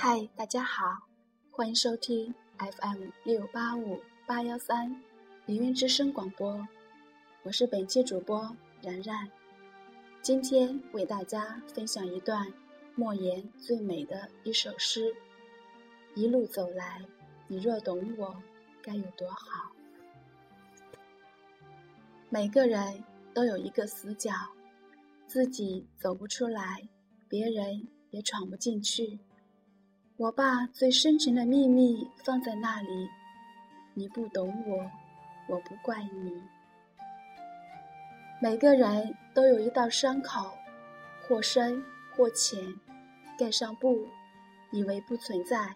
嗨，大家好，欢迎收听 FM 六八五八幺三凌云之声广播，我是本期主播然然，今天为大家分享一段莫言最美的一首诗：一路走来，你若懂我，该有多好。每个人都有一个死角，自己走不出来，别人也闯不进去。我把最深沉的秘密放在那里，你不懂我，我不怪你。每个人都有一道伤口，或深或浅，盖上布，以为不存在。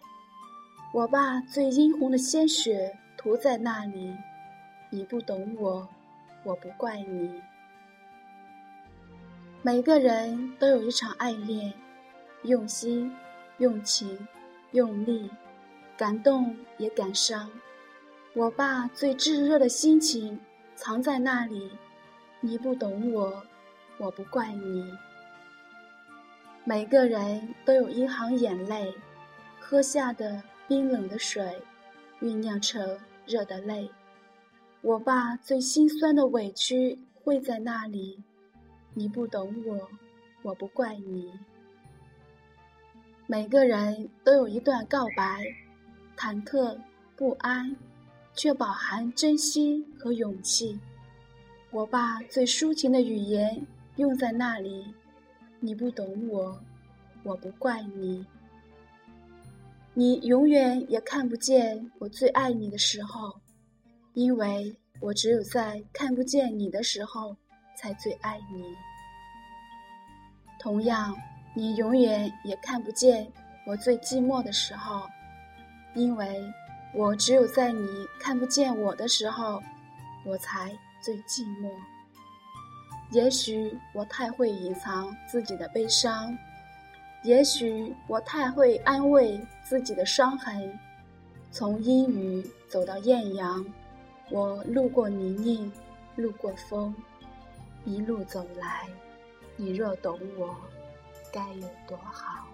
我把最殷红的鲜血涂在那里，你不懂我，我不怪你。每个人都有一场爱恋，用心。用情，用力，感动也感伤。我把最炙热的心情藏在那里，你不懂我，我不怪你。每个人都有一行眼泪，喝下的冰冷的水，酝酿成热的泪。我把最心酸的委屈汇在那里，你不懂我，我不怪你。每个人都有一段告白，忐忑不安，却饱含真心和勇气。我把最抒情的语言用在那里，你不懂我，我不怪你。你永远也看不见我最爱你的时候，因为我只有在看不见你的时候，才最爱你。同样。你永远也看不见我最寂寞的时候，因为我只有在你看不见我的时候，我才最寂寞。也许我太会隐藏自己的悲伤，也许我太会安慰自己的伤痕。从阴雨走到艳阳，我路过泥泞，路过风，一路走来，你若懂我。该有多好！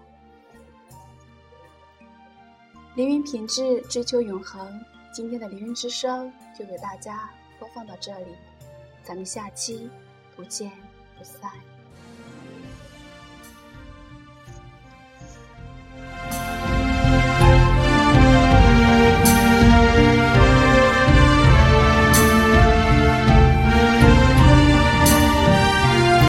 凌云品质，追求永恒。今天的凌云之声就给大家播放到这里，咱们下期不见不散。